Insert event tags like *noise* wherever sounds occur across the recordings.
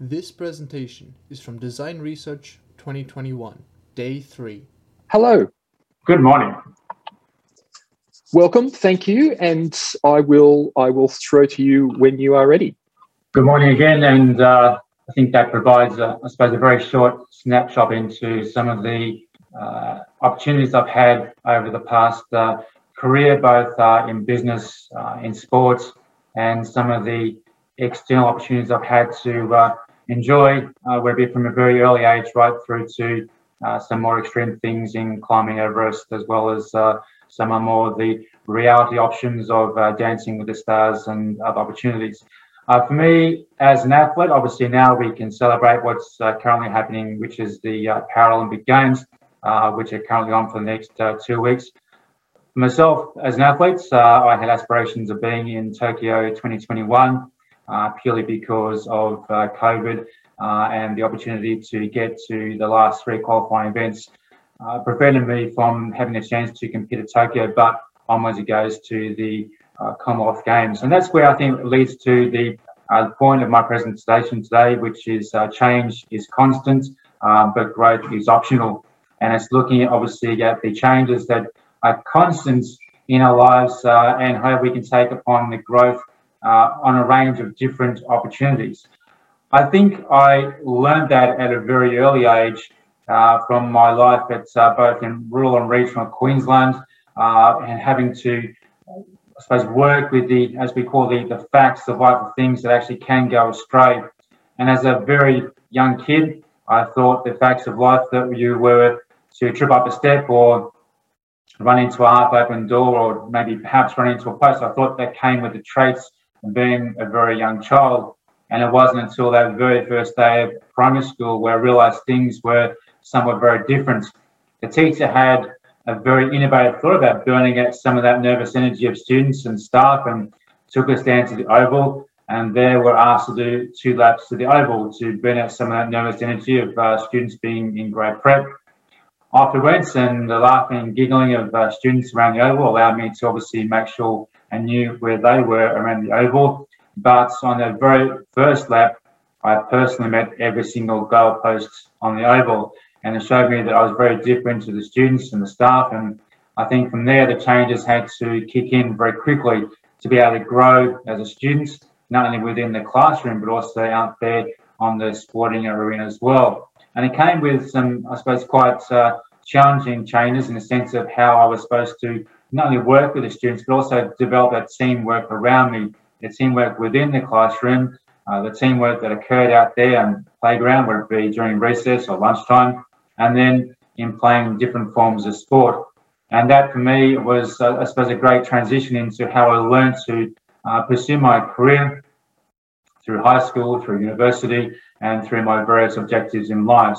This presentation is from Design Research 2021, Day 3. Hello. Good morning. Welcome. Thank you. And I will I will throw to you when you are ready. Good morning again. And uh, I think that provides, a, I suppose, a very short snapshot into some of the uh, opportunities I've had over the past uh, career, both uh, in business, uh, in sports, and some of the external opportunities I've had to uh, enjoy, uh, whether it be from a very early age right through to uh, some more extreme things in climbing Everest, as well as uh, some are more the reality options of uh, dancing with the stars and other opportunities. Uh, for me, as an athlete, obviously now we can celebrate what's uh, currently happening, which is the Paralympic Games, which are currently on for the next two weeks. Myself, as an athlete, I had aspirations of being in Tokyo 2021 uh, purely because of uh, COVID uh, and the opportunity to get to the last three qualifying events uh, prevented me from having a chance to compete at Tokyo, but onwards it goes to the uh, Commonwealth Games. And that's where I think it leads to the uh, point of my presentation today, which is change is constant, but growth is optional. And it's looking obviously at the changes that are constant in our lives and how we can take upon the growth uh, on a range of different opportunities. I think I learned that at a very early age uh, from my life at uh, both in rural and regional Queensland uh, and having to, I suppose, work with the, as we call the, the facts, the vital things that actually can go astray. And as a very young kid, I thought the facts of life that you were to trip up a step or run into a half open door or maybe perhaps run into a post. I thought that came with the traits being a very young child. And it wasn't until that very first day of primary school where I realized things were somewhat very different. The teacher had a very innovative thought about burning out some of that nervous energy of students and staff and took us down to the oval. And there we're asked to do two laps to the oval to burn out some of that nervous energy of uh, students being in grade prep. Afterwards, and the laughing and giggling of uh, students around the oval allowed me to obviously make sure and knew where they were around the oval. But on the very first lap, I personally met every single goalpost on the oval, and it showed me that I was very different to the students and the staff. And I think from there, the changes had to kick in very quickly to be able to grow as a student, not only within the classroom, but also out there on the sporting arena as well. And it came with some, I suppose, quite uh, challenging changes in the sense of how I was supposed to not only work with the students, but also develop that teamwork around me, the teamwork within the classroom, uh, the teamwork that occurred out there on the playground, whether it be during recess or lunchtime, and then in playing different forms of sport. And that for me was, uh, I suppose, a great transition into how I learned to uh, pursue my career through high school, through university, and through my various objectives in life.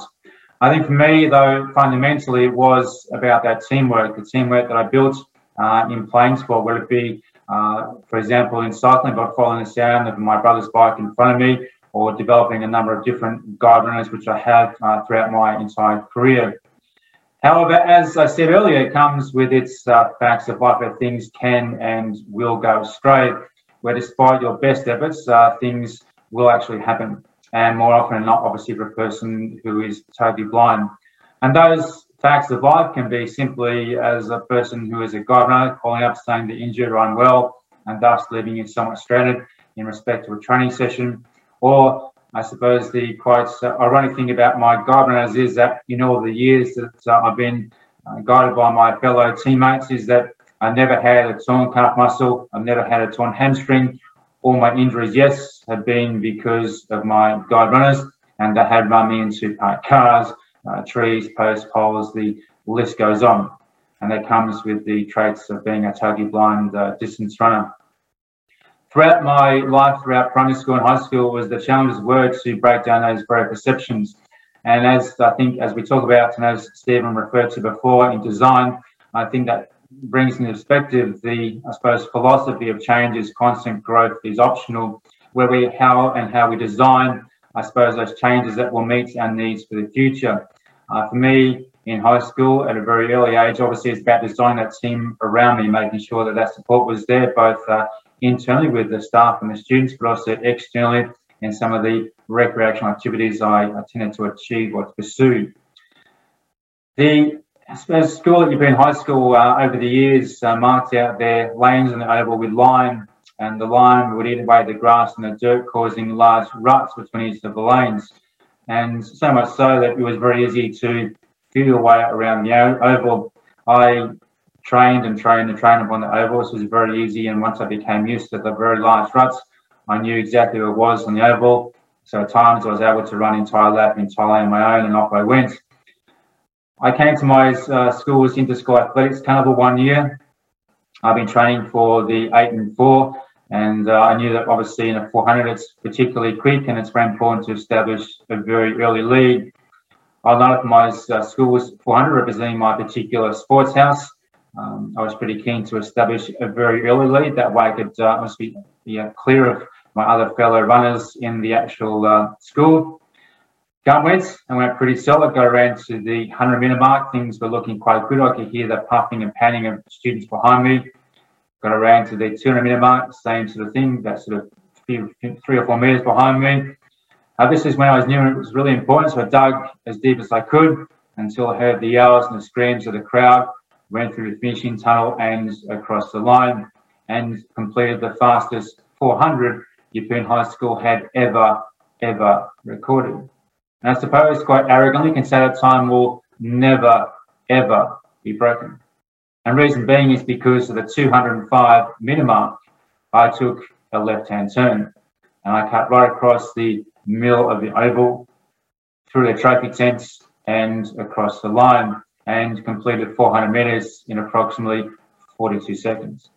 I think for me, though, fundamentally, it was about that teamwork, the teamwork that I built uh, in playing sport, whether it be, uh, for example, in cycling by following the sound of my brother's bike in front of me, or developing a number of different guide runners, which I have uh, throughout my entire career. However, as I said earlier, it comes with its uh, facts of life that things can and will go astray, where despite your best efforts, uh, things will actually happen. And more often than not, obviously, for a person who is totally blind. And those Facts of life can be simply as a person who is a guide runner calling up saying they're injured or unwell and thus leaving you somewhat stranded in respect to a training session. Or I suppose the quite ironic thing about my guide runners is that in all the years that uh, I've been uh, guided by my fellow teammates is that I never had a torn calf muscle, I've never had a torn hamstring. All my injuries, yes, have been because of my guide runners and they had run me into parked cars, uh, trees, posts, poles, the list goes on. And that comes with the traits of being a totally blind uh, distance runner. Throughout my life, throughout primary school and high school, was the challenges were to break down those very perceptions. And as I think, as we talk about, and as Stephen referred to before in design, I think that brings into perspective the, I suppose, philosophy of change is constant growth is optional, where we how and how we design I suppose, those changes that will meet our needs for the future. Uh, for me, in high school at a very early age, obviously it's about designing that team around me, making sure that that support was there, both uh, internally with the staff and the students, but also externally in some of the recreational activities I, I tended to achieve or to pursue. The I suppose school at Yeppoon High School uh, over the years uh, marked out their lanes in the oval with lime, and the lime would eat away the grass and the dirt, causing large ruts between each of the lanes. And so much so that it was very easy to feel your way around the oval. I trained and trained and trained upon the oval. So it was very easy. And once I became used to the very large ruts, I knew exactly where it was on the oval. So at times I was able to run entire lap entirely on my own and off I went. I came to my uh, school's inter-school athletics carnival one year. I've been training for the eight and four, and uh, I knew that obviously in a 400 it's particularly quick and it's very important to establish a very early lead. I know my uh, was 400 representing my particular sports house. Um, I was pretty keen to establish a very early lead. That way I could uh, obviously be uh, clear of my other fellow runners in the actual uh, school. Gun went and went pretty solid. Got around to the 100 minute mark. Things were looking quite good. I could hear the puffing and panning of students behind me. Got around to the 200 minute mark. Same sort of thing. That sort of few, three or four meters behind me. Uh, this is when I was knew it was really important. So I dug as deep as I could until I heard the yells and the screams of the crowd. Went through the finishing tunnel and across the line and completed the fastest 400 Yeppoon High School had ever, ever recorded. And I suppose quite arrogantly can say that time will never, ever be broken. And reason being is because of the 205 minute mark, I took a left-hand turn and I cut right across the middle of the oval, through the trophy tents and across the line and completed 400 metres in approximately 42 seconds.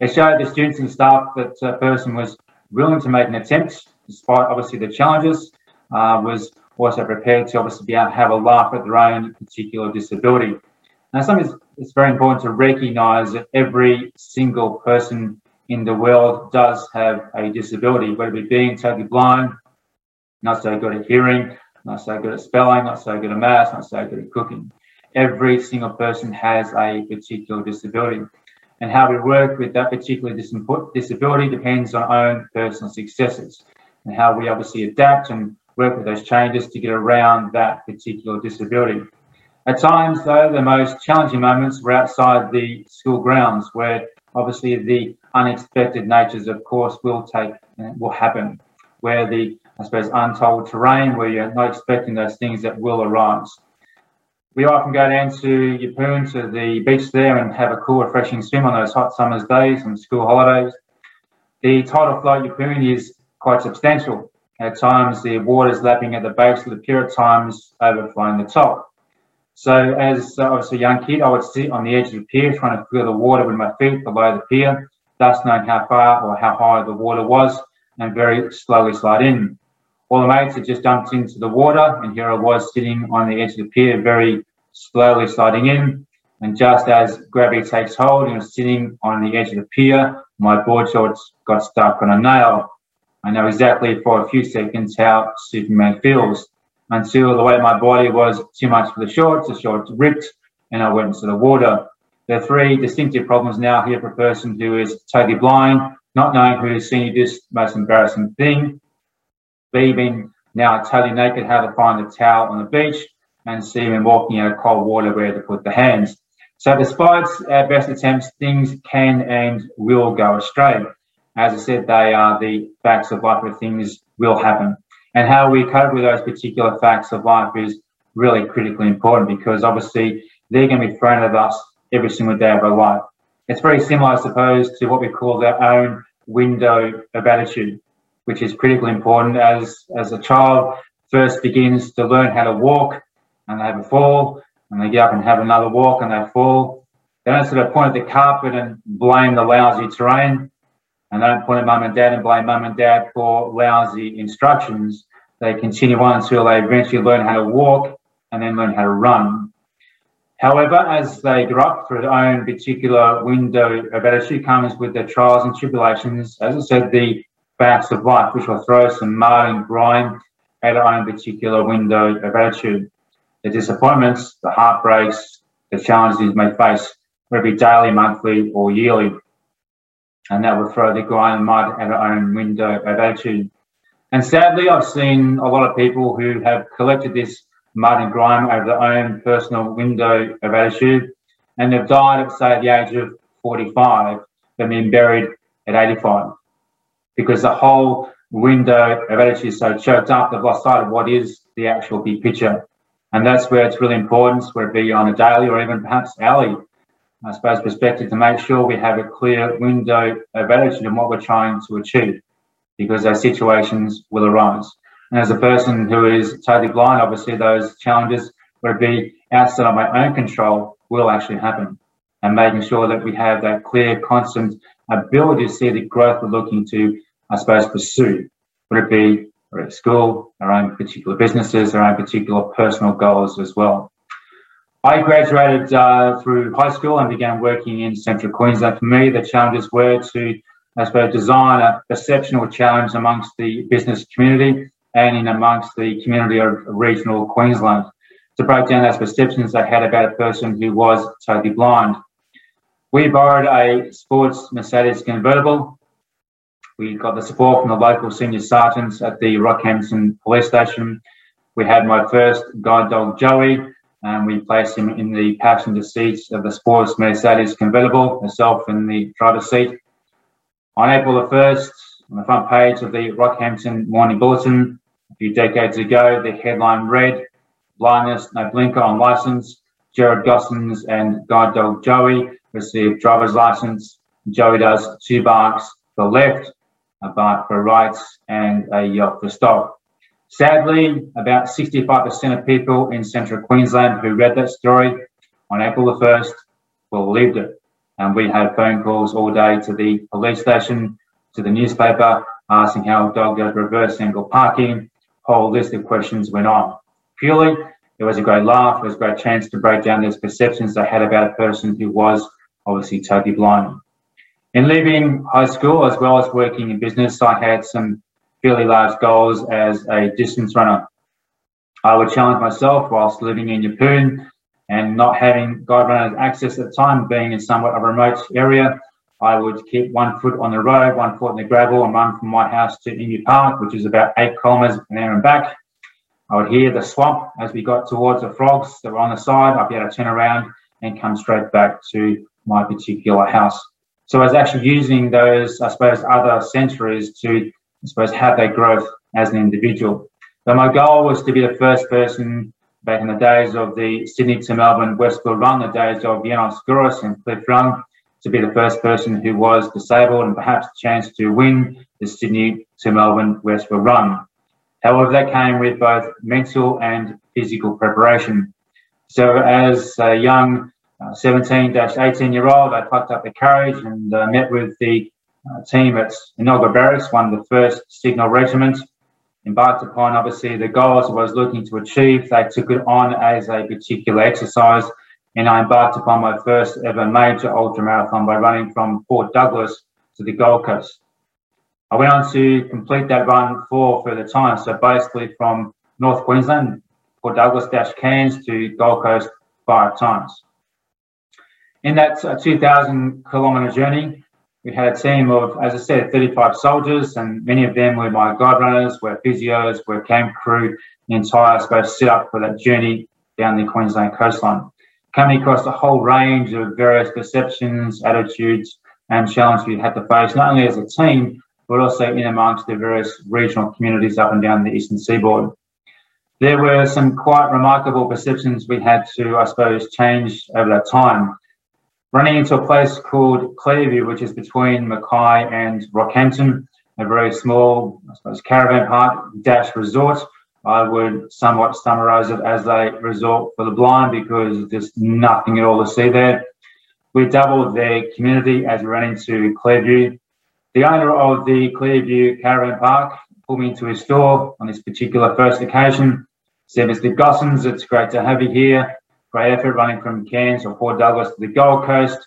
It showed the students and staff that a person was willing to make an attempt, despite obviously the challenges, uh, was also prepared to obviously be able to have a laugh at their own particular disability. Now, something it's very important to recognise that every single person in the world does have a disability, whether it be being totally blind, not so good at hearing, not so good at spelling, not so good at maths, not so good at cooking. Every single person has a particular disability. And how we work with that particular disability depends on our own personal successes and how we obviously adapt and work with those changes to get around that particular disability. At times, though, the most challenging moments were outside the school grounds, where obviously the unexpected natures, of course, will take will happen, where the I suppose untold terrain, where you're not expecting those things that will arise. We often go down to Yeppoon to the beach there and have a cool, refreshing swim on those hot summer's days and school holidays. The tidal flow at Yeppoon is quite substantial, at times, the water is lapping at the base of the pier, at times overflowing the top. So as uh, obviously a young kid, I would sit on the edge of the pier trying to feel the water with my feet below the pier, thus knowing how far or how high the water was and very slowly slide in. All the mates had just jumped into the water and here I was sitting on the edge of the pier, very slowly sliding in. And just as gravity takes hold and I was sitting on the edge of the pier, my board shorts got stuck on a nail I know exactly for a few seconds how Superman feels until the weight of my body was too much for the shorts, the shorts ripped, and I went into the water. There are three distinctive problems now here for a person who is totally blind, not knowing who's seen you, this most embarrassing thing, B, being now totally naked, how to find the towel on the beach, and C, when walking out of cold water, where to put the hands. So despite our best attempts, things can and will go astray. As I said, they are the facts of life where things will happen. And how we cope with those particular facts of life is really critically important because obviously they're going to be thrown at us every single day of our life. It's very similar, I suppose, to what we call our own window of attitude, which is critically important as, as a child first begins to learn how to walk and they have a fall and they get up and have another walk and they fall. They don't sort of point at the carpet and blame the lousy terrain and don't point at mum and dad and blame mum and dad for lousy instructions. They continue on until they eventually learn how to walk and then learn how to run. However, as they grow up through their own particular window of attitude comes with their trials and tribulations, as I said, the facts of life, which will throw some mud and grime at our own particular window of attitude. The disappointments, the heartbreaks, the challenges may face, whether it be daily, monthly, or yearly and that would throw the grime and mud at our own window of attitude. And sadly, I've seen a lot of people who have collected this mud and grime over their own personal window of attitude, and they've died at, say, the age of 45, and been buried at 85. Because the whole window of attitude is so choked up, they've lost sight of what is the actual big picture. And that's where it's really important, whether it be on a daily or even perhaps hourly, I suppose, perspective, to make sure we have a clear window of attitude on what we're trying to achieve because those situations will arise. And as a person who is totally blind, obviously those challenges, whether it be outside of my own control, will actually happen. And making sure that we have that clear, constant ability to see the growth we're looking to, I suppose, pursue, whether it be at school, our own particular businesses, our own particular personal goals as well. I graduated uh, through high school and began working in central Queensland. For me, the challenges were to I suppose, design a perceptional challenge amongst the business community and in amongst the community of regional Queensland to break down those perceptions they had about a person who was totally blind. We borrowed a sports Mercedes convertible. We got the support from the local senior sergeants at the Rockhampton police station. We had my first guide dog, Joey, and we placed him in the passenger seat of the sports Mercedes convertible, myself in the driver's seat. On April the 1st, on the front page of the Rockhampton Morning Bulletin, a few decades ago, the headline read, Blindness, no blinker on license. Gerrard Gosens and guide dog Joey received driver's license. Joey does two barks for left, a bark for right, and a yelp for stop. Sadly, about 65% of people in central Queensland who read that story on April the 1st believed it. And we had phone calls all day to the police station, to the newspaper, asking how a dog does reverse angle parking. Whole list of questions went on. Purely, it was a great laugh. It was a great chance to break down those perceptions they had about a person who was obviously totally blind. In leaving high school, as well as working in business, I had some fairly large goals as a distance runner. I would challenge myself whilst living in Yeppoon and not having guide runners access at the time, being in somewhat a remote area, I would keep one foot on the road, one foot in the gravel, and run from my house to Emu Park, which is about eight kilometres there and back. I would hear the swamp as we got towards the frogs that were on the side. I'd be able to turn around and come straight back to my particular house. So I was actually using those, I suppose, other centuries to, I suppose, have that growth as an individual. So my goal was to be the first person back in the days of the Sydney to Melbourne Westfield Run, the days of Yiannis Kouros and Cliff Run, to be the first person who was disabled and perhaps the chance to win the Sydney to Melbourne Westfield Run. However, that came with both mental and physical preparation. So, as a young 17 uh, 18 year old, I plucked up the courage and uh, met with the team at Enoggera Barracks, one of the first signal regiments embarked upon obviously the goals I was looking to achieve. They took it on as a particular exercise, and I embarked upon my first ever major ultra marathon by running from Port Douglas to the Gold Coast. I went on to complete that run four further times, so basically from North Queensland, Port Douglas dash Cairns to Gold Coast five times. In that uh, 2,000 kilometre journey, we had a team of, as I said, 35 soldiers, and many of them were my guide runners, were physios, were camp crew, the entire, I suppose, set up for that journey down the Queensland coastline. Coming across a whole range of various perceptions, attitudes, and challenges we had to face, not only as a team, but also in amongst the various regional communities up and down the eastern seaboard. There were some quite remarkable perceptions we had to, I suppose, change over that time running into a place called Clairview, which is between Mackay and Rockhampton, a very small, I suppose, caravan park dash resort. I would somewhat summarize it as a resort for the blind because there's nothing at all to see there. We doubled the community as we ran into Clairview. The owner of the Clairview Caravan Park pulled me into his store on this particular first occasion. Said, Mr. Gosens, it's great to have you here great effort running from Cairns or Port Douglas to the Gold Coast.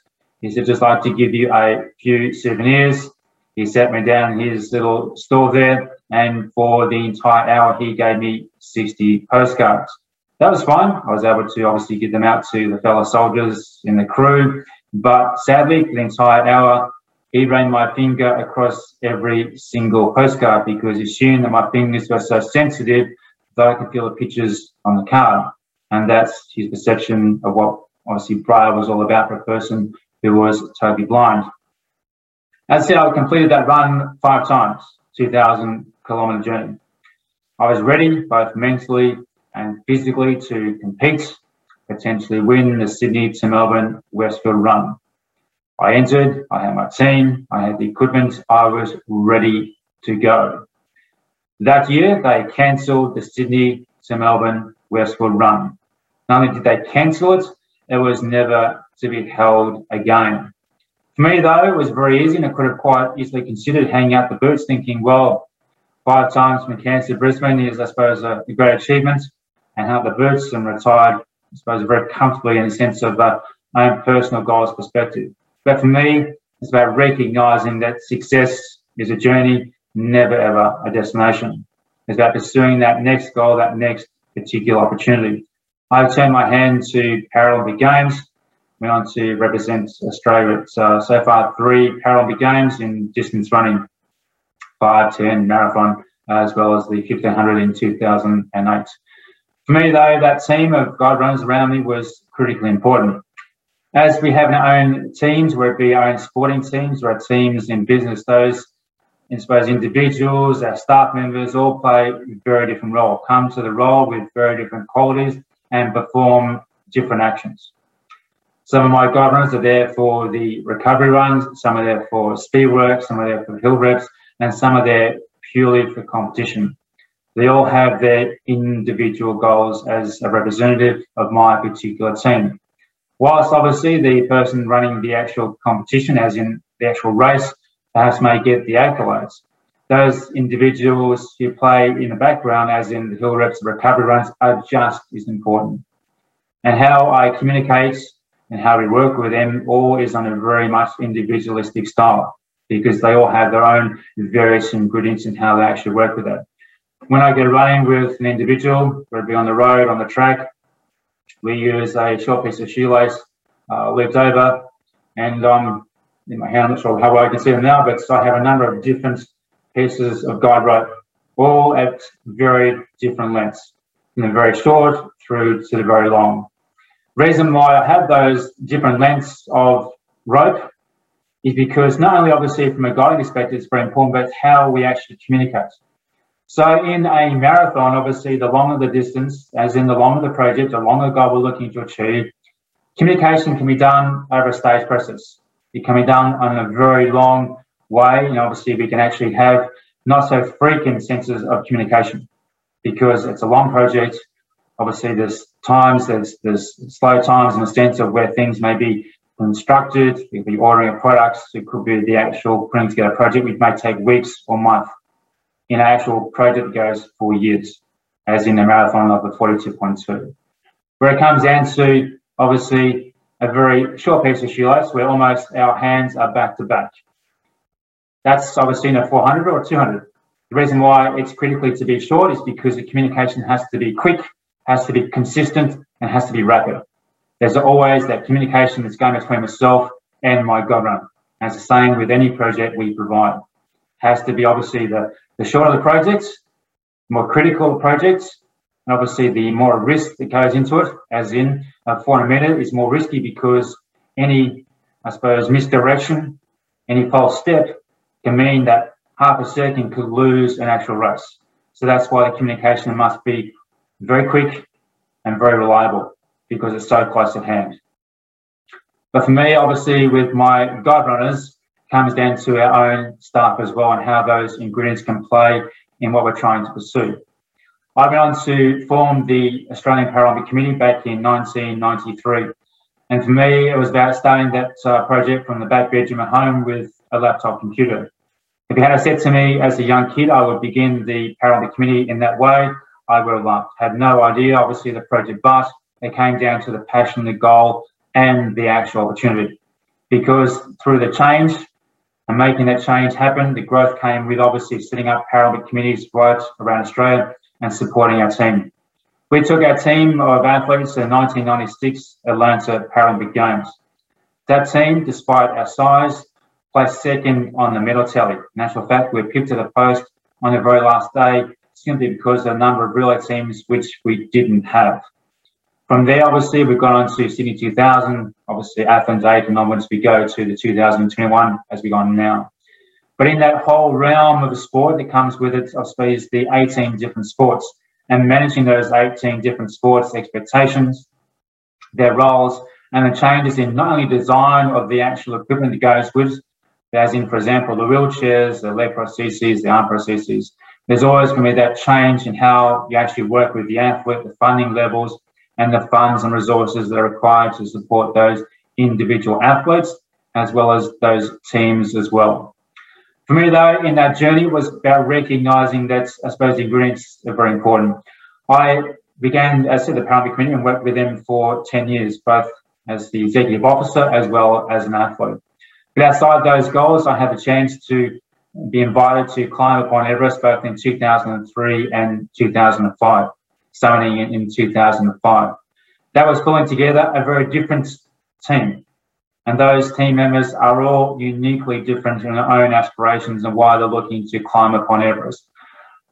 He said, just like to give you a few souvenirs. He sat me down in his little store there, and for the entire hour, he gave me 60 postcards. That was fine. I was able to obviously give them out to the fellow soldiers in the crew, but sadly, for the entire hour, he ran my finger across every single postcard because he assumed that my fingers were so sensitive that I could feel the pictures on the card. And that's his perception of what obviously Braille was all about for a person who was totally blind. As said, I completed that run five times, 2,000 kilometre journey. I was ready both mentally and physically to compete, potentially win the Sydney to Melbourne Westfield run. I entered, I had my team, I had the equipment, I was ready to go. That year, they cancelled the Sydney to Melbourne Westfield run. Not only did they cancel it, it was never to be held again. For me, though, it was very easy and I could have quite easily considered hanging out the boots, thinking, well, five times from cancer Brisbane is, I suppose, a, a great achievement, and hung up the boots and retired, I suppose, very comfortably in the sense of uh, my own personal goals perspective. But for me, it's about recognizing that success is a journey, never ever a destination. It's about pursuing that next goal, that next particular opportunity. I turned my hand to Paralympic Games, went on to represent Australia at uh, so far three Paralympic Games in distance running, 5, 10, marathon, as well as the 1500 in 2008. For me, though, that team of guide runners around me was critically important. As we have our own teams, whether it be our own sporting teams or our teams in business, those, I suppose, individuals, our staff members all play a very different role, come to the role with very different qualities and perform different actions. Some of my guide are there for the recovery runs, some are there for speed work, some are there for hill reps, and some are there purely for competition. They all have their individual goals as a representative of my particular team whilst obviously the person running the actual competition, as in the actual race, perhaps may get the accolades. Those individuals who play in the background, as in the hill reps, recovery runs, are just as important. And how I communicate and how we work with them all is on a very much individualistic style because they all have their own various ingredients in how they actually work with it. When I get running with an individual, whether it be on the road, on the track, we use a short piece of shoelace uh, left over, and um, in my hand, I'm not sure how well I can see them now, but I have a number of different pieces of guide rope, all at very different lengths, from the very short through to the very long. Reason why I have those different lengths of rope is because not only obviously from a guiding perspective it's very important, but how we actually communicate. So in a marathon, obviously, the longer the distance, as in the longer the project, the longer the goal we're looking to achieve, communication can be done over a stage process. It can be done on a very long way, and obviously we can actually have not so frequent senses of communication because it's a long project. Obviously, there's times, there's there's slow times in the sense of where things may be constructed. We could be ordering a product. It could be the actual putting together project, which may take weeks or months in an actual project goes for years, as in the marathon of the 42.2. Where it comes down to obviously a very short piece of shoelace where almost our hands are back to back. That's obviously in a 400 or 200. The reason why it's critically to be short is because the communication has to be quick, has to be consistent, and has to be rapid. There's always that communication that's going between myself and my guide runner. As the same with any project we provide. Has to be obviously the the shorter the projects, more critical the projects, and obviously the more risk that goes into it, as in a 400 meter is more risky because any, I suppose, misdirection, any false step can mean that half a second could lose an actual race. So that's why the communication must be very quick and very reliable because it's so close at hand. But for me, obviously, with my guide runners, comes down to our own staff as well and how those ingredients can play in what we're trying to pursue. I went on to form the Australian Paralympic Committee back in 1993. And for me, it was about starting that uh, project from the back bedroom at home with a laptop computer. If you had said to me as a young kid, I would begin the Paralympic Committee in that way, I would have laughed. Had no idea, obviously, the project, but it came down to the passion, the goal, and the actual opportunity. Because through the change, and making that change happen. The growth came with obviously setting up Paralympic committees right around Australia and supporting our team. We took our team of athletes to the 1996 Atlanta Paralympic Games. That team, despite our size, placed second on the medal tally. In actual fact, we picked to the post on the very last day simply because of the number of relay teams which we didn't have. From there, obviously, we've gone on to Sydney 2000, obviously Athens 8, and onwards we go to the 2021 as we go on now. But in that whole realm of the sport that comes with it, I suppose, the 18 different sports and managing those 18 different sports expectations, their roles, and the changes in not only design of the actual equipment that goes with, as in, for example, the wheelchairs, the leg prostheses, the arm prostheses. There's always going to be that change in how you actually work with the athlete, the funding levels, and the funds and resources that are required to support those individual athletes as well as those teams as well. For me, though, in that journey was about recognizing that I suppose the ingredients are very important. I began, as I said, the Paralympic Committee and worked with them for 10 years, both as the executive officer as well as an athlete. But outside those goals, I had the chance to be invited to climb upon Everest both in 2003 and 2005, summiting in 2005. That was pulling together a very different team. And those team members are all uniquely different in their own aspirations and why they're looking to climb upon Everest.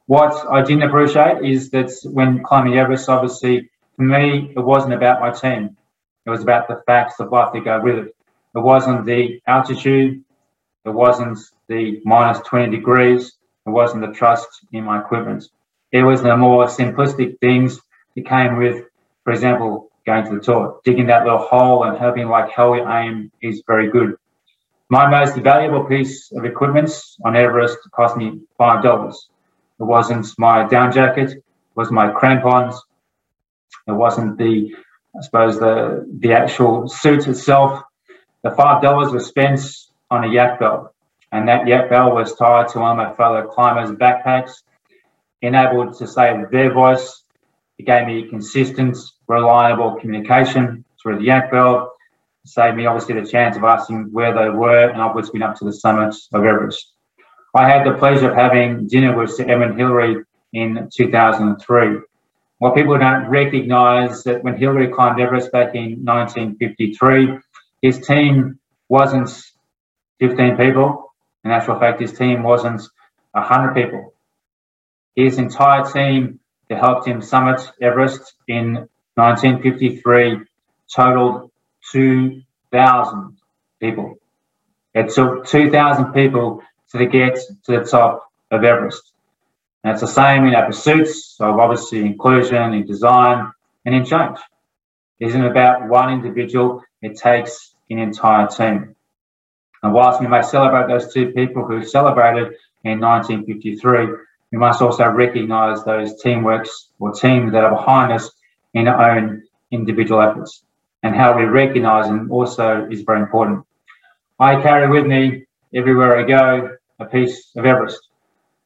What I didn't appreciate is that when climbing Everest, obviously, for me, it wasn't about my team. It was about the facts of life that go with it. It wasn't the altitude. It wasn't the minus 20 degrees. It wasn't the trust in my equipment. It was the more simplistic things that came with, for example, going to the tour, digging that little hole and hoping like hell your aim is very good. My most valuable piece of equipment on Everest cost me $5. It wasn't my down jacket, it was my crampons. It wasn't the I suppose the the actual suit itself, the five dollars was spent on a yak belt, and that yak belt was tied to one of my fellow climbers' backpacks, enabled to say their voice. It gave me consistent, reliable communication through the yak belt. Saved me obviously the chance of asking where they were, and I've been up to the summit of Everest. I had the pleasure of having dinner with Sir Edmund Hillary in 2003 what people don't recognize that when Hillary climbed Everest back in 1953, his team wasn't 15 people. In actual fact, his team wasn't 100 people. His entire team that helped him summit Everest in 1953 totaled 2,000 people. It took 2,000 people to get to the top of Everest. And it's the same in our pursuits of obviously inclusion, in design, and in change. It isn't about one individual, it takes an entire team. And whilst we may celebrate those two people who celebrated in 1953, we must also recognise those teamworks or teams that are behind us in our own individual efforts. And how we recognise them also is very important. I carry with me everywhere I go a piece of Everest.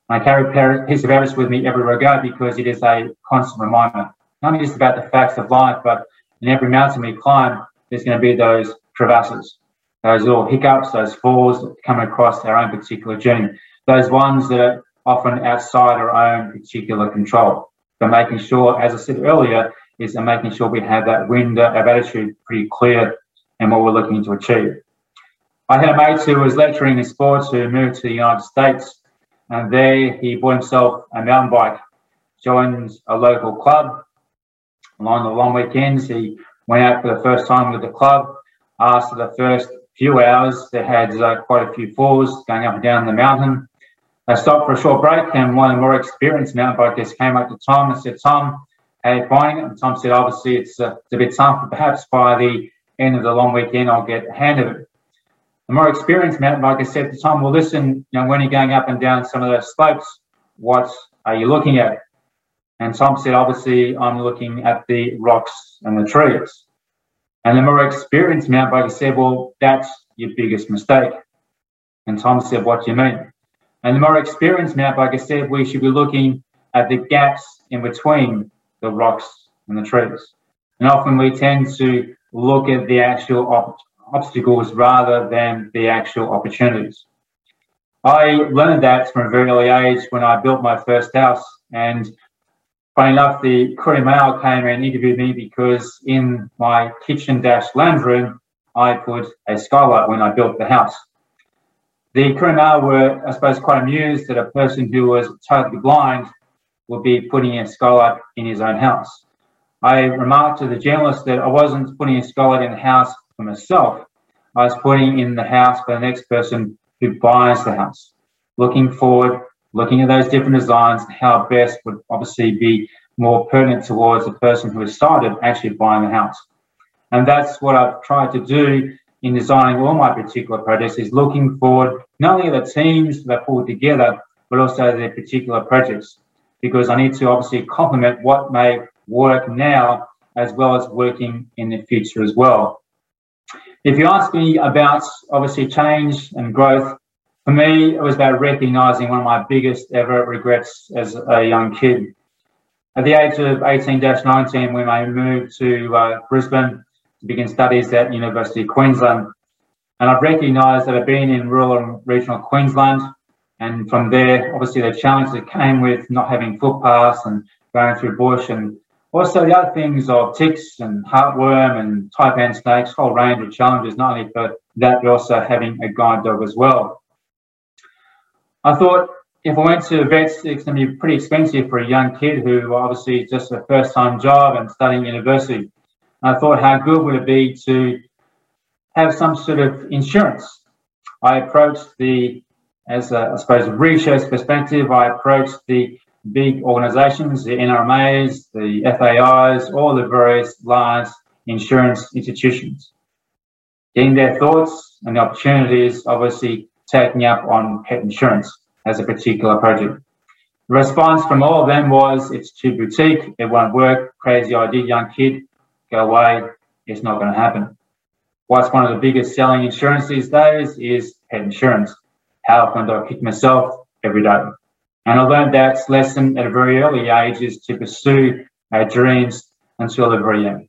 I carry a piece of Everest with me everywhere I go because it is a constant reminder, not just about the facts of life, but in every mountain we climb, there's going to be those crevasses, those little hiccups, those falls that come across our own particular journey, those ones that are often outside our own particular control. But making sure, as I said earlier, is making sure we have that window of uh, attitude pretty clear and what we're looking to achieve. I had a mate who was lecturing in sports who moved to the United States and there he bought himself a mountain bike, joined a local club. Along the long weekends, he went out for the first time with the club. After the first few hours, they had uh, quite a few falls going up and down the mountain. They stopped for a short break, and one of the more experienced mountain bikers came up to Tom and said, Tom, how are you finding it? And Tom said, obviously, it's, uh, it's a bit tough, but perhaps by the end of the long weekend, I'll get a hand of it. The more experienced mountain biker said to Tom, well, listen, you know, when you're going up and down some of those slopes, what are you looking at? And Tom said, obviously, I'm looking at the rocks and the trees. And the more experienced mountain biker said, well, that's your biggest mistake. And Tom said, what do you mean? And the more experienced mountain biker said, we should be looking at the gaps in between the rocks and the trees. And often we tend to look at the actual obstacles rather than the actual opportunities. I learned that from a very early age when I built my first house. And funny enough, the Courier Mail came and interviewed me because in my kitchen dash lounge room, I put a skylight when I built the house. The Courier Mail were, I suppose, quite amused that a person who was totally blind would be putting a skylight in his own house. I remarked to the journalist that I wasn't putting a skylight in the house for myself. I was putting in the house for the next person who buys the house. Looking forward, looking at those different designs, how best would obviously be more pertinent towards the person who has started actually buying the house. And that's what I've tried to do in designing all my particular projects is looking forward not only at the teams that pull together, but also their particular projects. Because I need to obviously complement what may work now as well as working in the future as well. If you ask me about obviously change and growth, for me, it was about recognizing one of my biggest ever regrets as a young kid. At the age of 18 19, when I moved to uh, Brisbane to begin studies at University of Queensland, and I've recognised that I've been in rural and regional Queensland, and from there, obviously, the challenge that came with not having footpaths and going through bush and also, the other things of ticks and heartworm and taipan snakes, whole range of challenges, not only for that, but also having a guide dog as well. I thought if I went to vets, it's going to be pretty expensive for a young kid who obviously is just a first time job and studying university. And I thought, how good would it be to have some sort of insurance? I approached the, as a, I suppose, a research perspective, I approached the big organizations, the NRMAs, the FAIs, all the various large insurance institutions. Getting their thoughts and the opportunities, obviously taking up on pet insurance as a particular project. The response from all of them was, it's too boutique, it won't work, crazy idea, young kid, go away, it's not going to happen. What's one of the biggest selling insurance these days is pet insurance. How often do I kick myself every day? And I learned that lesson at a very early age is to pursue our dreams until the very end.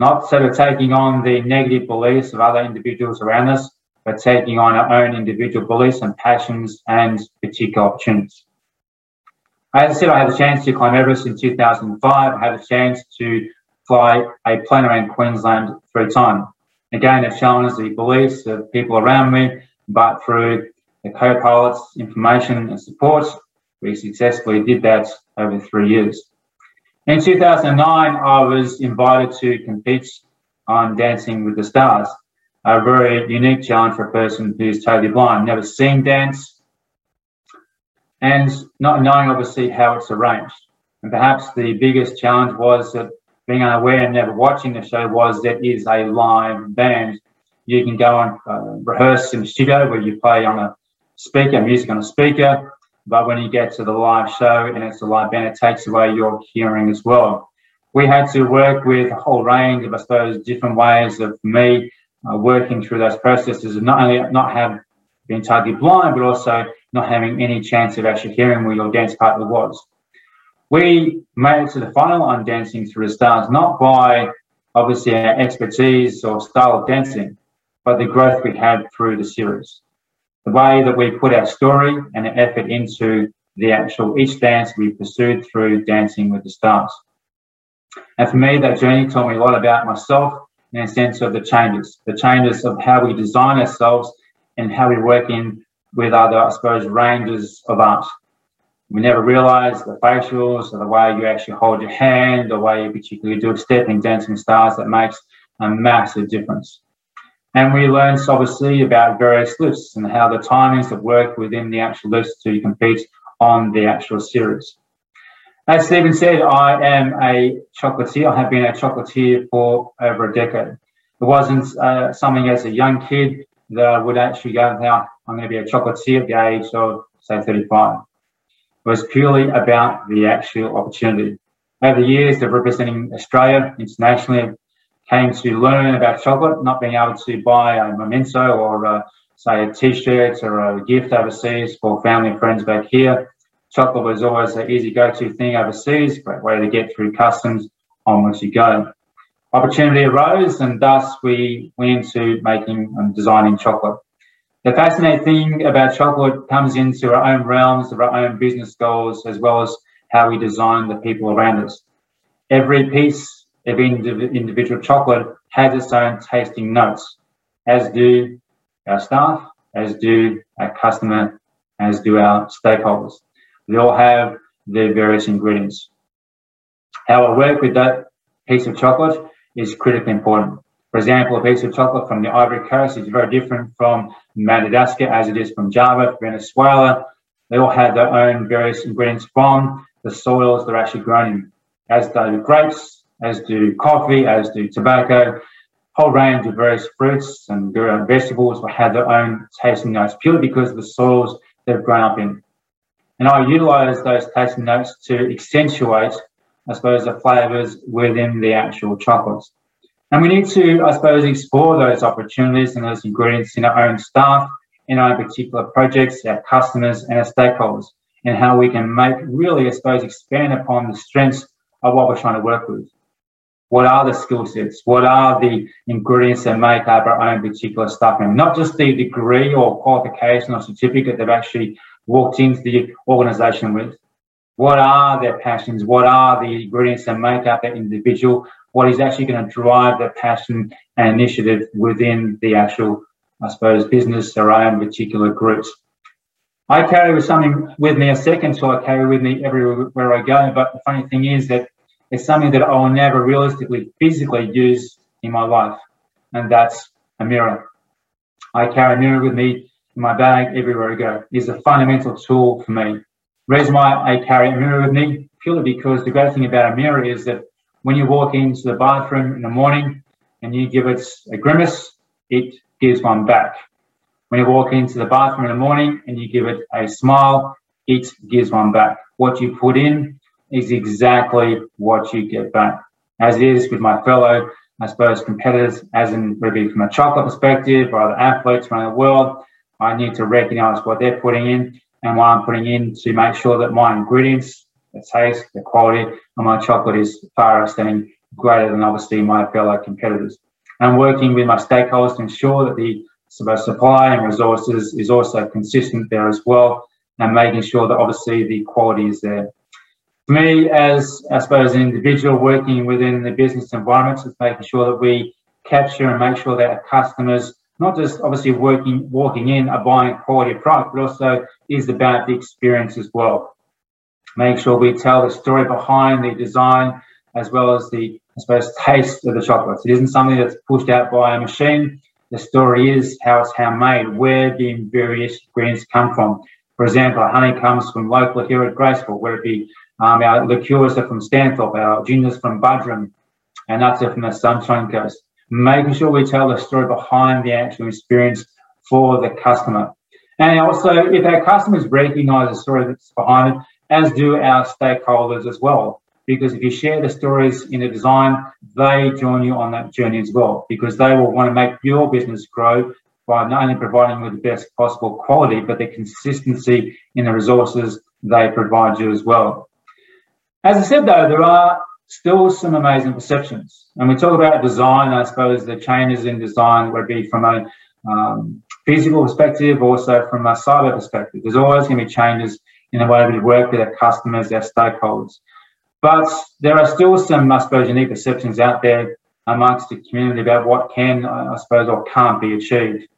Not sort of taking on the negative beliefs of other individuals around us, but taking on our own individual beliefs and passions and particular opportunities. As I said, I had a chance to climb Everest in 2005. I had a chance to fly a plane around Queensland three times. Again, it challenged the beliefs of people around me, but through the co-pilot's information and support. We successfully did that over three years. In 2009, I was invited to compete on Dancing with the Stars, a very unique challenge for a person who's totally blind, never seen dance, and not knowing obviously how it's arranged. And perhaps the biggest challenge was that being unaware and never watching the show was that is a live band. You can go and uh, rehearse in the studio where you play on a speaker, music on a speaker. But when you get to the live show and it's a live band, it takes away your hearing as well. We had to work with a whole range of, I suppose, different ways of me uh, working through those processes and not only not have been totally blind, but also not having any chance of actually hearing where your dance partner was. We made it to the final on Dancing Through the Stars, not by obviously our expertise or style of dancing, but the growth we had through the series the way that we put our story and effort into the actual each dance we pursued through Dancing with the Stars. And for me, that journey taught me a lot about myself in a sense of the changes, the changes of how we design ourselves and how we work in with other, I suppose, ranges of art. We never realize the facials or the way you actually hold your hand, the way you particularly do a step in Dancing Stars that makes a massive difference. And we learned obviously about various lifts and how the timings that work within the actual lifts to compete on the actual series. As Stephen said, I am a chocolatier. I have been a chocolatier for over a decade. It wasn't uh, something as a young kid that I would actually go, now I'm going to be a chocolatier at the age of, say, 35. It was purely about the actual opportunity. Over the years of representing Australia internationally, came to learn about chocolate, not being able to buy a memento or uh, say a t-shirt or a gift overseas for family and friends back here. Chocolate was always an easy go-to thing overseas, great way to get through customs on onwards you go. Opportunity arose and thus we went into making and designing chocolate. The fascinating thing about chocolate comes into our own realms of our own business goals as well as how we design the people around us. Every piece every individual chocolate has its own tasting notes, as do our staff, as do our customer, as do our stakeholders. They all have their various ingredients. How I work with that piece of chocolate is critically important. For example, a piece of chocolate from the Ivory Coast is very different from Madagascar as it is from Java, Venezuela. They all have their own various ingredients from the soils they're actually grown in, as do grapes, as do coffee, as do tobacco, whole range of various fruits and vegetables will have their own tasting notes purely because of the soils they've grown up in. And I utilize those tasting notes to accentuate, I suppose, the flavors within the actual chocolates. And we need to, I suppose, explore those opportunities and those ingredients in our own staff, in our particular projects, our customers, and our stakeholders, and how we can make really, I suppose, expand upon the strengths of what we're trying to work with. What are the skill sets? What are the ingredients that make up our own particular stuff? And not just the degree or qualification or certificate they've actually walked into the organization with. What are their passions? What are the ingredients that make up that individual? What is actually going to drive the passion and initiative within the actual, I suppose, business or own particular groups? I carry with something with me a second, so I carry with me everywhere I go. But the funny thing is that it's something that I will never realistically, physically use in my life, and that's a mirror. I carry a mirror with me in my bag everywhere I go. It's a fundamental tool for me. Reason why I carry a mirror with me, purely because the great thing about a mirror is that when you walk into the bathroom in the morning and you give it a grimace, it gives one back. When you walk into the bathroom in the morning and you give it a smile, it gives one back. What you put in is exactly what you get back. As is with my fellow, I suppose, competitors, as in maybe from a chocolate perspective or other athletes around the world, I need to recognize what they're putting in and what I'm putting in to make sure that my ingredients, the taste, the quality of my chocolate is far outstanding, greater than obviously my fellow competitors. I'm working with my stakeholders to ensure that the supply and resources is also consistent there as well, and making sure that obviously the quality is there for me, as I suppose an individual working within the business environment, is making sure that we capture and make sure that our customers, not just obviously working, walking in, are buying quality product, but also is about the experience as well. Make sure we tell the story behind the design as well as the, I suppose, taste of the chocolates. It isn't something that's pushed out by a machine. The story is how it's handmade, where the various ingredients come from. For example, honey comes from local here at Graceville, whether it be um, our liqueurs are from Stanthorpe, our gingers from Buderim, and nuts are from the Sunshine Coast. Making sure we tell the story behind the actual experience for the customer. And also, if our customers recognize the story that's behind it, as do our stakeholders as well. Because if you share the stories in the design, they join you on that journey as well, because they will want to make your business grow by not only providing you with the best possible quality, but the consistency in the resources they provide you as well. As I said, though, there are still some amazing perceptions. And we talk about design, I suppose the changes in design would be from a um, physical perspective, also from a cyber perspective. There's always going to be changes in the way we work with our customers, our stakeholders. But there are still some, I suppose, unique perceptions out there amongst the community about what can, I suppose, or can't be achieved.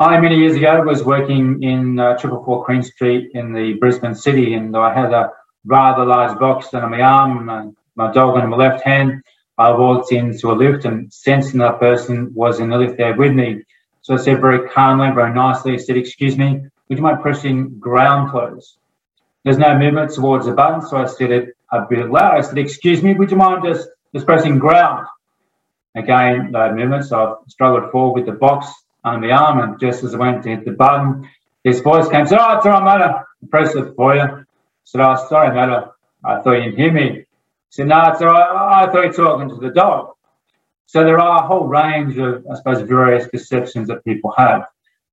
I, many years ago, was working in uh, Triple Four Queen Street in the Brisbane city, and I had a rather large box under my arm, my, my dog on my left hand. I walked into a lift and sensing that person was in the lift there with me. So I said very calmly, very nicely, I said, excuse me, would you mind pressing ground close? There's no movement towards the button, so I said it a bit loud. I said, excuse me, would you mind just, just pressing ground? Again, no movement, so I struggled forward with the box on the arm, and just as I went to hit the button, this voice came, so, oh, it's all right, mate, press it for you said, oh, sorry, mate, I, I thought you didn't hear me. Said, no, it's all right. I thought you were talking to the dog. So there are a whole range of, I suppose, various perceptions that people have.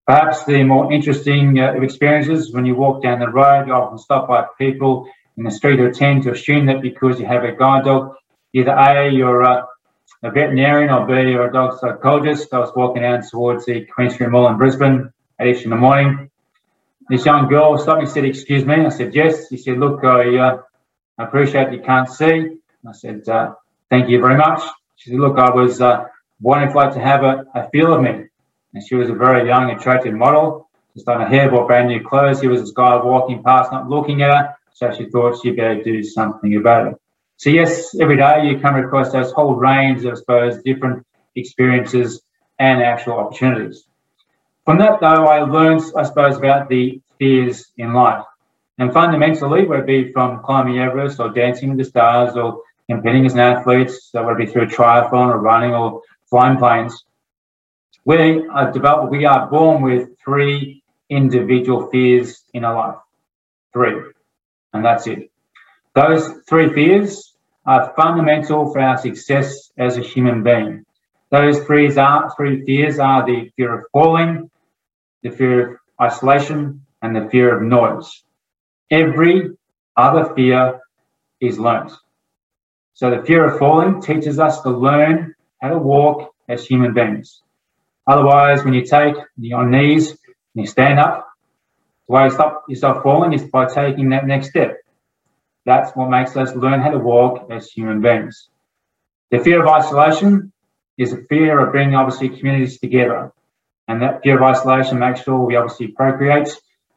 Perhaps the more interesting uh, experiences when you walk down the road, you're often stop by people in the street who tend to assume that because you have a guide dog, either A, you're a, a veterinarian or B, you're a dog psychologist. I was walking out towards the Queen Street Mall in Brisbane at each in the morning. This young girl and said, Excuse me. I said, Yes. She said, Look, I uh, appreciate you can't see. I said, uh, Thank you very much. She said, Look, I was uh, wanting like to have a, a feel of me. And she was a very young, attractive model, just on a hair, bought brand new clothes. Here was this guy walking past, not looking at her. So she thought she'd better do something about it. So yes, every day you come across those whole range of, I suppose, different experiences and actual opportunities. From that, though, I learned, I suppose, about the fears in life. And fundamentally, whether it be from climbing Everest or dancing with the stars or competing as an athlete, so whether it be through a triathlon or running or flying planes, we are developed, we are born with three individual fears in our life. Three. And that's it. Those three fears are fundamental for our success as a human being. Those three, are, three fears are the fear of falling, the fear of isolation, and the fear of noise. Every other fear is learnt. So the fear of falling teaches us to learn how to walk as human beings. Otherwise, when you take your knees and you stand up, the way to stop yourself falling is by taking that next step. That's what makes us learn how to walk as human beings. The fear of isolation is a fear of bringing obviously communities together. And that fear of isolation makes sure we obviously procreate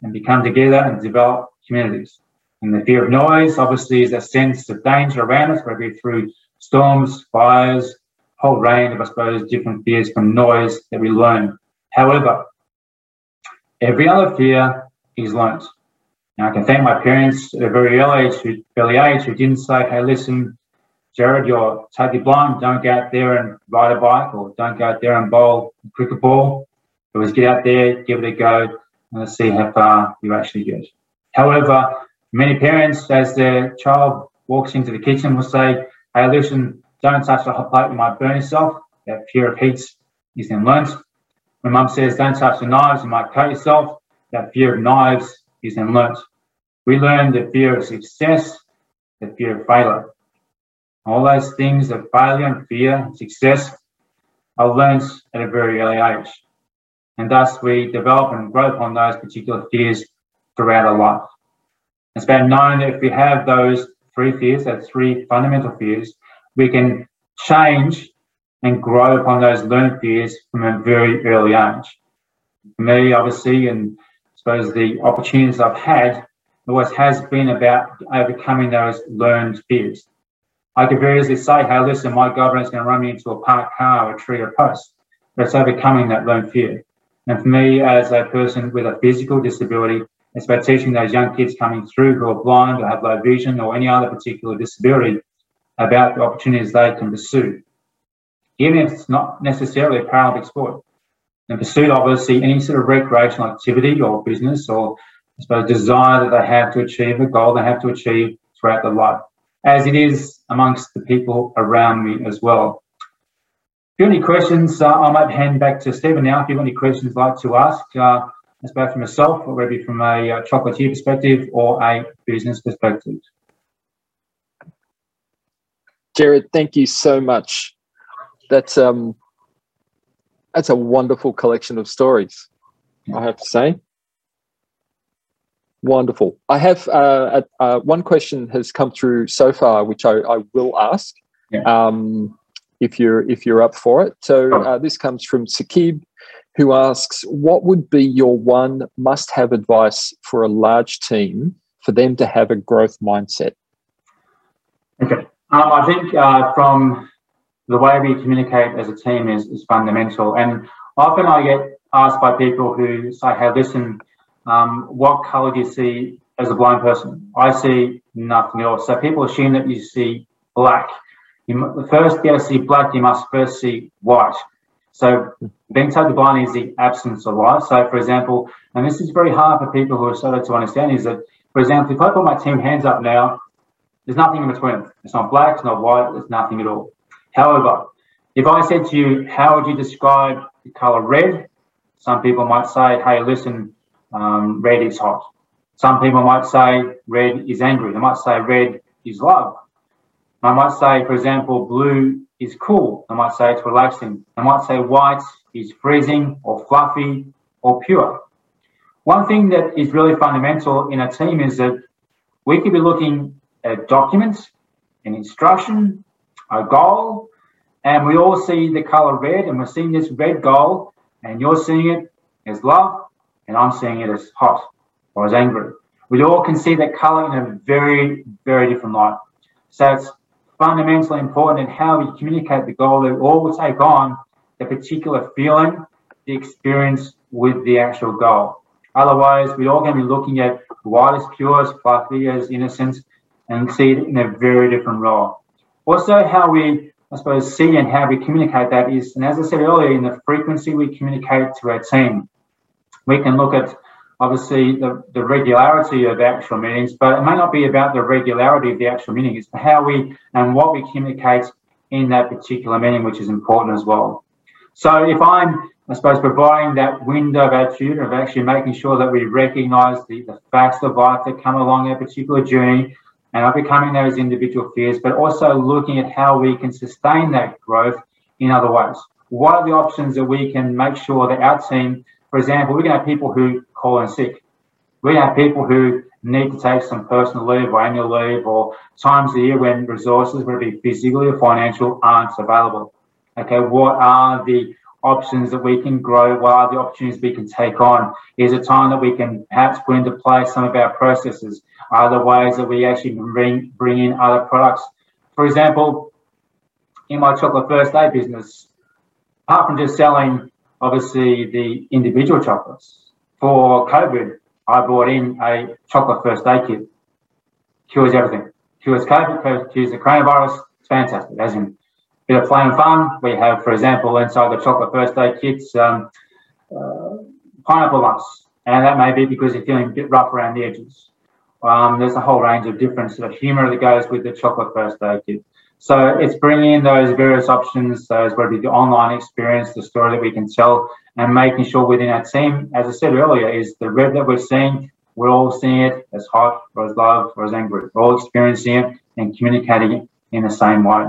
and become together and develop communities. And the fear of noise obviously is a sense of danger around us, whether through storms, fires, whole range of, I suppose, different fears from noise that we learn. However, every other fear is learnt. Now, I can thank my parents at a very early age, who, early age who didn't say, hey, listen, Gerrard, you're totally blind. Don't go out there and ride a bike or don't go out there and bowl a cricket ball. It was get out there, give it a go, and see how far you actually get. However, many parents, as their child walks into the kitchen, will say, hey, listen, don't touch the hot plate, you might burn yourself. That fear of heat is then learnt. When mum says, don't touch the knives, you might cut yourself. That fear of knives is then learnt. We learn the fear of success, the fear of failure. All those things of failure and fear and success are learnt at a very early age. And thus we develop and grow upon those particular fears throughout our life. It's been known that if we have those three fears, those three fundamental fears, we can change and grow upon those learned fears from a very early age. For me, obviously, and I suppose the opportunities I've had always has been about overcoming those learned fears. I could very easily say, hey, listen, my government's going to run me into a parked car or a tree or a post. But it's overcoming that learned fear. And for me, as a person with a physical disability, it's about teaching those young kids coming through who are blind or have low vision or any other particular disability about the opportunities they can pursue, even if it's not necessarily a Paralympic sport. And pursue, obviously, any sort of recreational activity or business or I suppose desire that they have to achieve a goal they have to achieve throughout their life, as it is amongst the people around me as well. If you have any questions, uh, I might hand back to Stephen now. If you have any questions you'd like to ask, uh, both from myself, or maybe from a uh, chocolatier perspective or a business perspective. Gerrard, thank you so much. That's um, that's a wonderful collection of stories. I have to say, wonderful. I have uh, uh, one question has come through so far, which I, I will ask. Yeah. Um, if you're if you're up for it. So uh, this comes from Sakib, who asks, "What would be your one must-have advice for a large team for them to have a growth mindset?" Okay, um, I think uh, from the way we communicate as a team is, is fundamental. And often I get asked by people who say, hey, listen, um, what color do you see as a blind person? I see nothing else. So people assume that you see black. You, first, able to see black, you must first see white. So being totally blind is the absence of light. So, for example, and this is very hard for people who are started to understand, is that, for example, if I put my two hands up now, there's nothing in between. It's not black, it's not white, there's nothing at all. However, if I said to you, how would you describe the color red? Some people might say, hey, listen, um, red is hot. Some people might say red is angry. They might say red is love. I might say, for example, blue is cool. I might say it's relaxing. I might say white is freezing or fluffy or pure. One thing that is really fundamental in a team is that we could be looking at documents, an instruction, a goal, and we all see the color red, and we're seeing this red goal, and you're seeing it as love, and I'm seeing it as hot or as angry. We all can see that color in a very, very different light. So it's fundamentally important in how we communicate the goal we all will take on the particular feeling, the experience with the actual goal. Otherwise, we're all going to be looking at white as pure, as fluffy, as innocent, and see it in a very different role. Also, how we, I suppose, see and how we communicate that is, and as I said earlier, in the frequency we communicate to our team. We can look at obviously the, the regularity of actual meetings, but it may not be about the regularity of the actual meeting. It's how we and what we communicate in that particular meeting, which is important as well. So if I'm, I suppose, providing that window of attitude of actually making sure that we recognize the, the facts of life that come along a particular journey and overcoming those individual fears, but also looking at how we can sustain that growth in other ways. What are the options that we can make sure that our team, for example, going to have people who call in sick. We have people who need to take some personal leave or annual leave or times a year when resources, whether it be physically or financial, aren't available. Okay, what are the options that we can grow? What are the opportunities we can take on? Is it time that we can perhaps put into place some of our processes? Are there ways that we actually bring bring in other products? For example, in my chocolate first aid business, apart from just selling obviously the individual chocolates, for COVID, I brought in a chocolate first aid kit. Cures everything. Cures COVID, cures the coronavirus. It's fantastic. As in bit of play and fun. We have, for example, inside the chocolate first aid kits, um, uh, pineapple lumps, and that may be because you're feeling a bit rough around the edges. Um, there's a whole range of different sort of humour that goes with the chocolate first aid kit. So it's bringing in those various options, those whether it be the online experience, the story that we can tell, and making sure within our team, as I said earlier, is the red that we're seeing, we're all seeing it as hot or as love or as angry. We're all experiencing it and communicating it in the same way.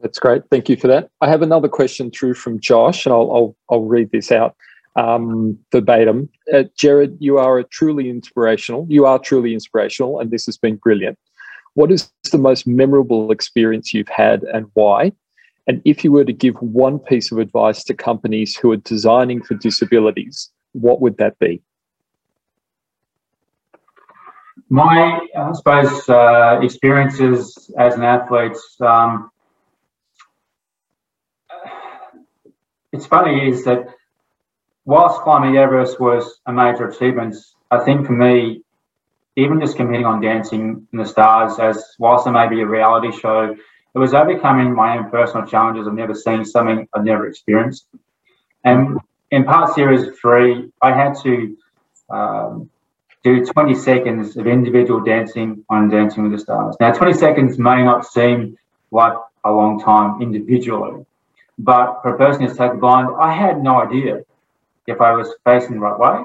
That's great. Thank you for that. I have another question through from Josh, and I'll I'll, I'll read this out um, verbatim. Uh, Gerrard, you are a truly inspirational. You are truly inspirational, and this has been brilliant. What is the most memorable experience you've had, and why? And if you were to give one piece of advice to companies who are designing for disabilities, what would that be? My, I suppose, uh, experiences as an athlete. Um, it's funny is that whilst climbing Everest was a major achievement, I think for me, even just competing on Dancing in the Stars, as whilst it may be a reality show, it was overcoming my own personal challenges of never seeing something I've never experienced. And in part series three, I had to um, do 20 seconds of individual dancing on Dancing with the Stars. Now, 20 seconds may not seem like a long time individually, but for a person who's totally blind, I had no idea if I was facing the right way,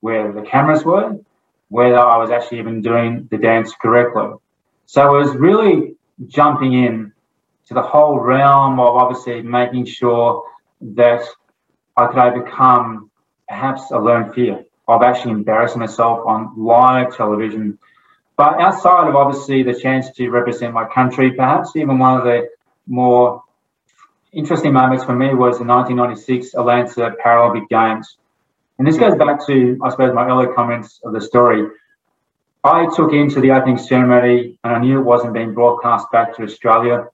where the cameras were, whether I was actually even doing the dance correctly. So it was really jumping in to the whole realm of obviously making sure that I could overcome perhaps a learned fear of actually embarrassing myself on live television. But outside of obviously the chance to represent my country, perhaps even one of the more interesting moments for me was the 1996 Atlanta Paralympic Games. And this goes back to, I suppose, my earlier comments of the story. I took into the opening ceremony and I knew it wasn't being broadcast back to Australia.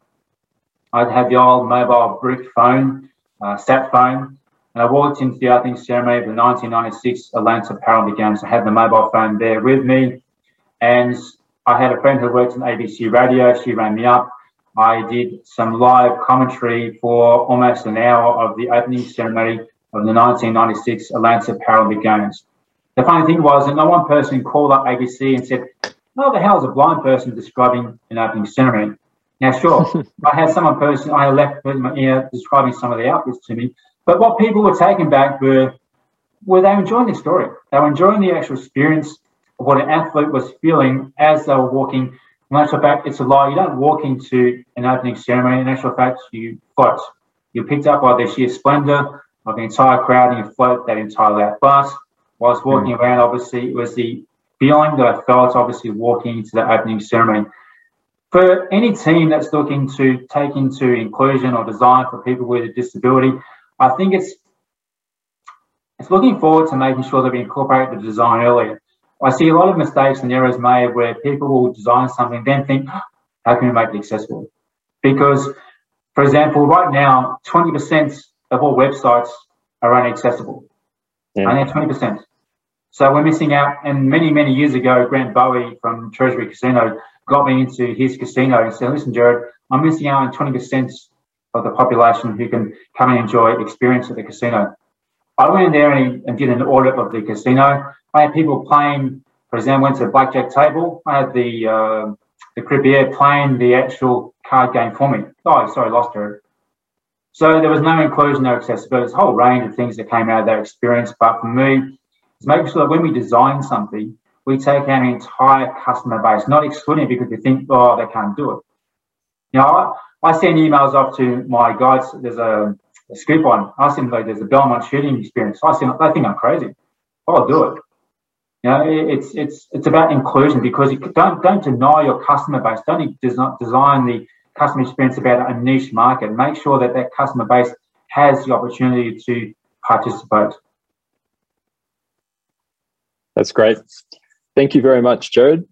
I'd had the old mobile brick phone, uh, sat phone, and I walked into the opening ceremony of the 1996 Atlanta Paralympic Games. I had the mobile phone there with me, and I had a friend who worked in ABC Radio. She rang me up. I did some live commentary for almost an hour of the opening ceremony of the 1996 Atlanta Paralympic Games. The funny thing was that no one person called up ABC and said, "How the hell is a blind person describing an opening ceremony?" Now, sure, *laughs* I had someone person, I left you know, describing some of the outfits to me, but what people were taken back were, were they enjoying the story? They were enjoying the actual experience of what an athlete was feeling as they were walking in actual fact, it's a lie. You don't walk into an opening ceremony. In actual fact, you float. You're picked up by the sheer splendor of the entire crowd and float that entire lap. But whilst walking mm. around, obviously, it was the feeling that I felt, obviously, walking into the opening ceremony. for any team that's looking to take into inclusion or design for people with a disability, I think it's it's looking forward to making sure that we incorporate the design earlier. I see a lot of mistakes and errors made where people will design something, then think, how can we make it accessible? Because, for example, right now, 20% of all websites are inaccessible. Yeah. Only 20%. So we're missing out. And many, many years ago, Grant Bowie from Treasury Casino got me into his casino and said, listen, Gerrard, I'm missing out on 20% of the population who can come and enjoy experience at the casino. I went in there and, and did an audit of the casino. I had people playing, for example, went to blackjack table. I had the uh, the croupier playing the actual card game for me. Oh, sorry, lost her. So there was no inclusion, no accessibility. There's a whole range of things that came out of that experience. But for me, it's making sure that when we design something, we take our entire customer base, not excluding because they think, oh, they can't do it. You know, I, I send emails off to my guys. There's a, a scoop on. I send like there's a Belmont shooting experience. I send, they think I'm crazy. I'll do it. You know, it's it's it's about inclusion because you don't don't deny your customer base. Don't design the customer experience about a niche market. Make sure that that customer base has the opportunity to participate. That's great. Thank you very much, Gerrard.